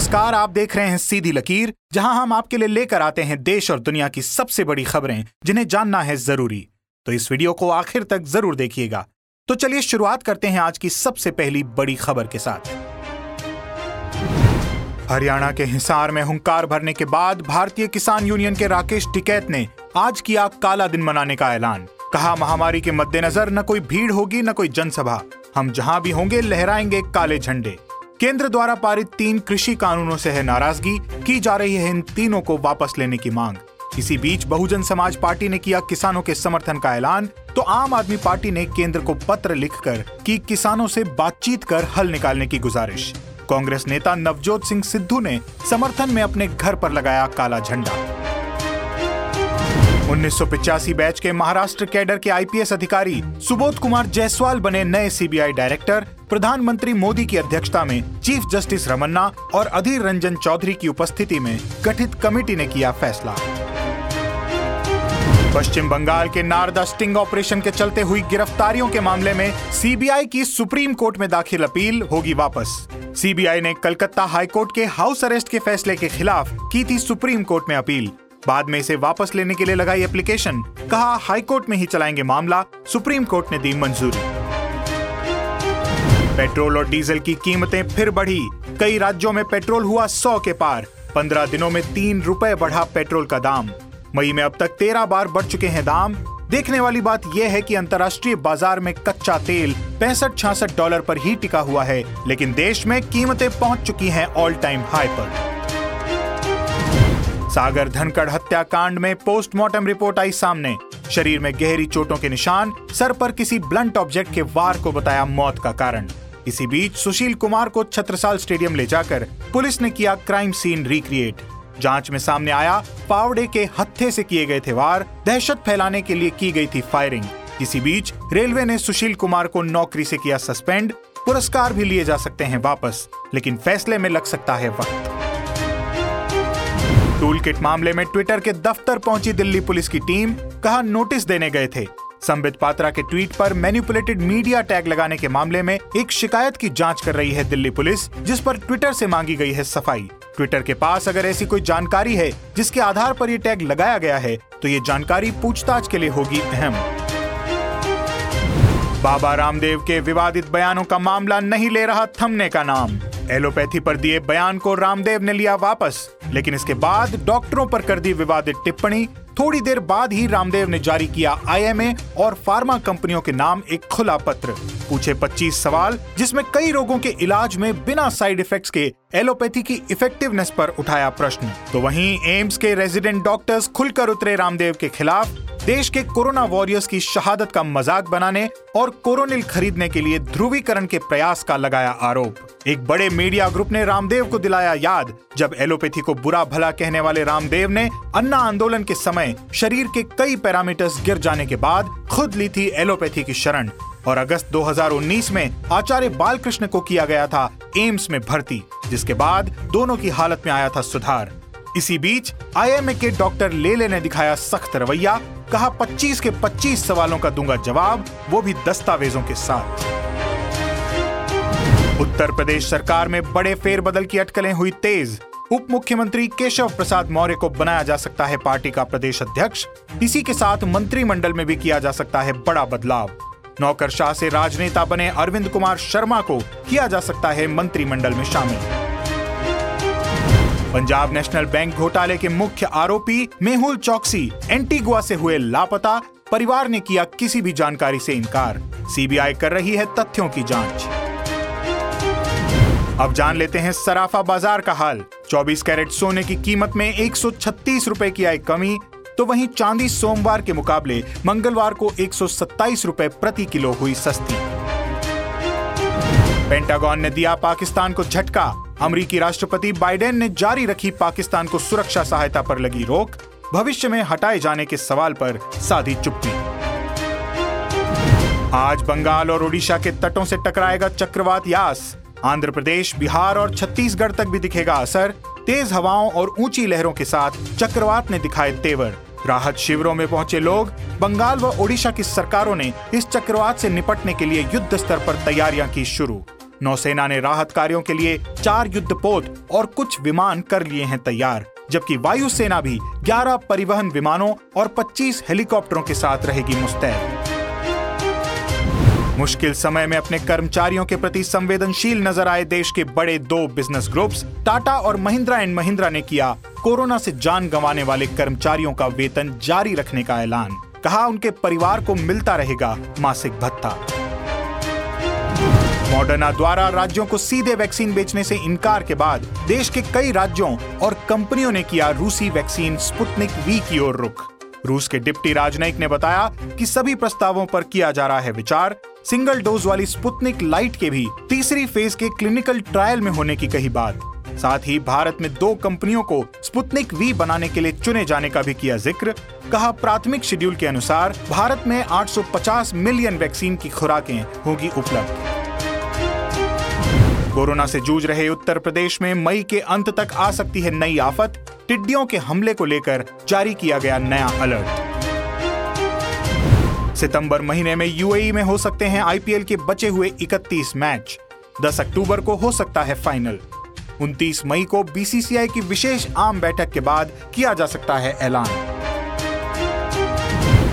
नमस्कार, आप देख रहे हैं सीधी लकीर, जहाँ हम आपके लिए लेकर आते हैं देश और दुनिया की सबसे बड़ी खबरें, जिन्हें जानना है ज़रूरी। तो इस वीडियो को आखिर तक ज़रूर देखिएगा। तो चलिए शुरुआत करते हैं आज की सबसे पहली बड़ी खबर के साथ। हरियाणा के हिसार में हुंकार भरने के बाद भारतीय किसान यूनियन के राकेश टिकैत ने आज किया काला दिन मनाने का ऐलान। कहा, महामारी के मद्देनजर न कोई भीड़ होगी, न कोई जनसभा। हम जहाँ भी होंगे, लहराएँगे काले झंडे। केंद्र द्वारा पारित तीन कृषि कानूनों से है नाराज़गी। की जा रही है इन तीनों को वापस लेने की मांग। इसी बीच बहुजन समाज पार्टी ने किया किसानों के समर्थन का ऐलान। तो आम आदमी पार्टी ने केंद्र को पत्र लिखकर की किसानों से बातचीत कर हल निकालने की गुजारिश। कांग्रेस नेता नवजोत सिंह सिद्धू ने समर्थन में अपने घर पर लगाया काला झंडा। उन्नीस बैच के महाराष्ट्र कैडर के आईपीएस अधिकारी सुबोध कुमार जायसवाल बने नए सीबीआई डायरेक्टर, प्रधानमंत्री मोदी की अध्यक्षता में चीफ जस्टिस रमन्ना और अधीर रंजन चौधरी की उपस्थिति में गठित कमेटी ने किया फैसला। पश्चिम बंगाल के नारदा स्टिंग ऑपरेशन के चलते हुई गिरफ्तारियों के मामले में सीबीआई की सुप्रीम कोर्ट में दाखिल अपील होगी वापस। सीबीआई ने कलकत्ता हाईकोर्ट के हाउस अरेस्ट के फैसले के खिलाफ की थी सुप्रीम कोर्ट में अपील। बाद में इसे वापस लेने के लिए लगाई एप्लीकेशन कहा हाईकोर्ट में ही चलाएँगे मामला सुप्रीम कोर्ट ने दी मंजूरी। पेट्रोल और डीजल की कीमतें फिर बढ़ी। कई राज्यों में पेट्रोल हुआ सौ के पार। पंद्रह दिनों में तीन रुपए बढ़ा पेट्रोल का दाम। मई में अब तक तेरह बार बढ़ चुके हैं दाम। देखने वाली बात यह है कि अंतर्राष्ट्रीय बाज़ार में कच्चा तेल पैंसठ छियासठ डॉलर पर ही टिका हुआ है, लेकिन देश में कीमतें पहुँच चुकी हैं ऑल टाइम हाई पर। सागर धनखड़ हत्याकांड में पोस्टमार्टम रिपोर्ट आई सामने। शरीर में गहरी चोटों के निशान, सर पर किसी ब्लंट ऑब्जेक्ट के वार को बताया मौत का कारण। इसी बीच सुशील कुमार को छत्रसाल स्टेडियम ले जाकर पुलिस ने किया क्राइम सीन रिक्रिएट जाँच में सामने आया पावड़े के हत्थे से किए गए थे वार, दहशत फैलाने के लिए की गई थी फायरिंग इसी बीच रेलवे ने सुशील कुमार को नौकरी से किया सस्पेंड पुरस्कार भी लिए जा सकते हैं वापस, लेकिन फैसले में लग सकता है वक्त। टूल किट मामले में ट्विटर के दफ्तर पहुँची दिल्ली पुलिस की टीम, कहा नोटिस देने गए थे। संबित पात्रा के ट्वीट पर मैनिपुलेटेड मीडिया टैग लगाने के मामले में एक शिकायत की जाँच कर रही है दिल्ली पुलिस, जिस पर ट्विटर से मांगी गई है सफ़ाई। ट्विटर के पास अगर ऐसी कोई जानकारी है, जिसके आधार पर ये टैग लगाया गया है तो ये जानकारी पूछताछ के लिए होगी अहम। बाबा रामदेव के विवादित बयानों का मामला नहीं ले रहा थमने का नाम। एलोपैथी पर दिए बयान को रामदेव ने लिया वापस। लेकिन इसके बाद डॉक्टरों पर कर दी विवादित टिप्पणी। थोड़ी देर बाद ही रामदेव ने जारी किया आईएमए और फार्मा कंपनियों के नाम एक खुला पत्र। पूछे 25 सवाल, जिसमें कई रोगों के इलाज में बिना साइड इफेक्ट्स के एलोपैथी की इफेक्टिवनेस पर उठाया प्रश्न। तो वहीं एम्स के रेजिडेंट डॉक्टर्स खुलकर उतरे रामदेव के खिलाफ। देश के कोरोना वॉरियर्स की शहादत का मज़ाक बनाने और कोरोनिल खरीदने के लिए ध्रुवीकरण के प्रयास का लगाया आरोप। एक बड़े मीडिया ग्रुप ने रामदेव को दिलाया याद, जब एलोपैथी को बुरा भला कहने वाले रामदेव ने अन्ना आंदोलन के समय शरीर के कई पैरामीटर्स गिर जाने के बाद खुद ली थी एलोपैथी की शरण। और अगस्त 2019 में आचार्य बालकृष्ण को किया गया था एम्स में भर्ती, जिसके बाद दोनों की हालत में आया था सुधार। इसी बीच आईएमए के डॉक्टर लेले ने दिखाया सख्त रवैया, कहा 25 के 25 सवालों का दूँगा जवाब, वो भी दस्तावेजों के साथ। उत्तर प्रदेश सरकार में बड़े फेरबदल की अटकलें हुई तेज। उप मुख्यमंत्री केशव प्रसाद मौर्य को बनाया जा सकता है पार्टी का प्रदेश अध्यक्ष। इसी के साथ मंत्रिमंडल में भी किया जा सकता है बड़ा बदलाव। नौकरशाह से राजनेता बने अरविंद कुमार शर्मा को किया जा सकता है मंत्रिमंडल में शामिल। पंजाब नेशनल बैंक घोटाले के मुख्य आरोपी मेहुल चौकसी एंटीगुआ से हुए लापता, परिवार ने किया किसी भी जानकारी से इनकार। सीबीआई कर रही है तथ्यों की जाँच। अब जान लेते हैं सराफा बाज़ार का हाल। 24 कैरेट सोने की कीमत में एक रुपए की आई कमी तो वहीं चांदी सोमवार के मुकाबले मंगलवार को एक रुपए प्रति किलो हुई सस्ती। पेंटागन ने दिया पाकिस्तान को झटका। अमरीकी राष्ट्रपति बाइडेन ने जारी रखी पाकिस्तान को सुरक्षा सहायता पर लगी रोक। भविष्य में हटाए जाने के सवाल पर साधी चुप्पी। आज बंगाल और ओडिशा के तटों से टकराएगा चक्रवात यास। आंध्र प्रदेश, बिहार और छत्तीसगढ़ तक भी दिखेगा असर। तेज हवाओं और ऊँची लहरों के साथ चक्रवात ने दिखाए तेवर। राहत शिविरों में पहुँचे लोग, बंगाल व ओडिशा की सरकारों ने इस चक्रवात से निपटने के लिए युद्ध स्तर पर तैयारियाँ की शुरू। नौसेना ने राहत कार्यों के लिए चार युद्धपोत और कुछ विमान कर लिए हैं तैयार, जबकि वायुसेना भी 11 परिवहन विमानों और 25 हेलीकॉप्टरों के साथ रहेगी मुस्तैद। मुश्किल समय में अपने कर्मचारियों के प्रति संवेदनशील नज़र आए देश के बड़े दो बिज़नेस ग्रुप्स टाटा और महिंद्रा एंड महिंद्रा ने किया कोरोना से जान गंवाने वाले कर्मचारियों का वेतन जारी रखने का ऐलान। कहा, उनके परिवार को मिलता रहेगा मासिक भत्ता। मॉडर्ना द्वारा राज्यों को सीधे वैक्सीन बेचने से इनकार के बाद देश के कई राज्यों और कंपनियों ने किया रूसी वैक्सीन स्पुतनिक वी की ओर रुख। रूस के डिप्टी राजनयिक ने बताया कि सभी प्रस्तावों पर किया जा रहा है विचार। सिंगल डोज वाली स्पुतनिक लाइट के भी तीसरी फ़ेज़ के क्लिनिकल ट्रायल में होने की कही बात। साथ ही भारत में दो कंपनियों को स्पुतनिक वी बनाने के लिए चुने जाने का भी किया ज़िक्र। कहा प्राथमिक शेड्यूल के अनुसार भारत में 850 मिलियन वैक्सीन की खुराकें होगी उपलब्ध। कोरोना से जूझ रहे उत्तर प्रदेश में मई के अंत तक आ सकती है नई आफत। टिड्डियों के हमले को लेकर जारी किया गया नया अलर्ट। सितंबर महीने में यूएई में हो सकते हैं आईपीएल के बचे हुए 31 मैच। 10 अक्टूबर को हो सकता है फाइनल। 29 मई को बीसीसीआई की विशेष आम बैठक के बाद किया जा सकता है ऐलान।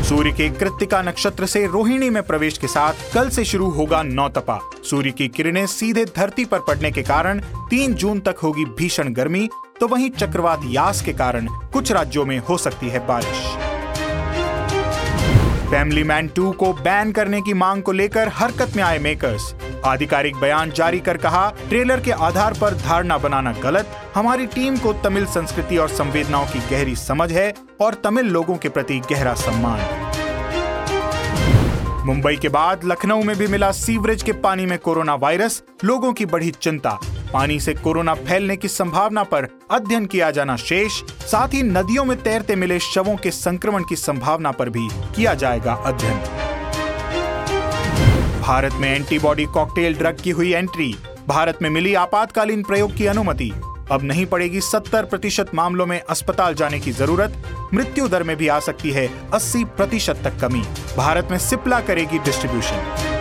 सूर्य के कृतिका नक्षत्र से रोहिणी में प्रवेश के साथ कल से शुरू होगा नौतपा। सूर्य की किरणें सीधे धरती पर पड़ने के कारण 3 जून तक होगी भीषण गर्मी तो वहीं चक्रवात यास के कारण कुछ राज्यों में हो सकती है बारिश। फैमिली मैन 2 को बैन करने की मांग को लेकर हरकत में आए मेकर्स आधिकारिक बयान जारी कर कहा ट्रेलर के आधार पर धारणा बनाना गलत, हमारी टीम को तमिल संस्कृति और संवेदनाओं की गहरी समझ है और तमिल लोगों के प्रति गहरा सम्मान। मुंबई के बाद लखनऊ में भी मिला सीवरेज के पानी में कोरोना वायरस, लोगों की बढ़ी चिंता। पानी से कोरोना फैलने की संभावना पर अध्ययन किया जाना शेष, साथ ही नदियों में तैरते मिले शवों के संक्रमण की संभावना पर भी किया जाएगा अध्ययन। भारत में एंटीबॉडी कॉकटेल ड्रग की हुई एंट्री। भारत में मिली आपातकालीन प्रयोग की अनुमति। अब नहीं पड़ेगी 70 प्रतिशत मामलों में अस्पताल जाने की ज़रूरत। मृत्यु दर में भी आ सकती है 80 प्रतिशत तक कमी। भारत में सिप्ला करेगी डिस्ट्रीब्यूशन।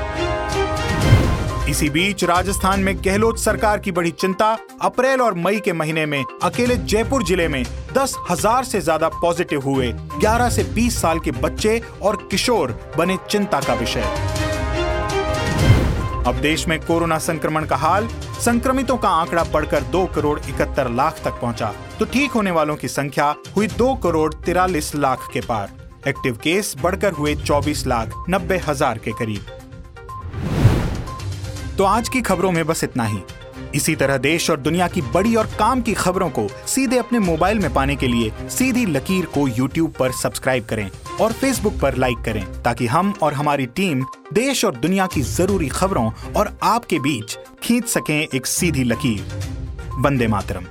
इसी बीच राजस्थान में गहलोत सरकार की बड़ी चिंता, अप्रैल और मई के महीने में अकेले जयपुर ज़िले में दस हज़ार से ज़्यादा पॉजिटिव हुए। 11 से 20 साल के बच्चे और किशोर बने चिंता का विषय। अब देश में कोरोना संक्रमण का हाल, संक्रमितों का आंकड़ा बढ़कर दो करोड़ इकहत्तर लाख तक पहुँचा। तो ठीक होने वालों की संख्या हुई दो करोड़ तिरालीस लाख के पार। एक्टिव केस बढ़कर हुए चौबीस लाख नब्बे हज़ार के करीब। तो आज की खबरों में बस इतना ही। इसी तरह देश और दुनिया की बड़ी और काम की खबरों को सीधे अपने मोबाइल में पाने के लिए सीधी लकीर को यूट्यूब पर सब्सक्राइब करें और फेसबुक पर लाइक करें ताकि हम और हमारी टीम देश और दुनिया की ज़रूरी खबरों और आपके बीच खींच सकें एक सीधी लकीर। वंदे मातरम।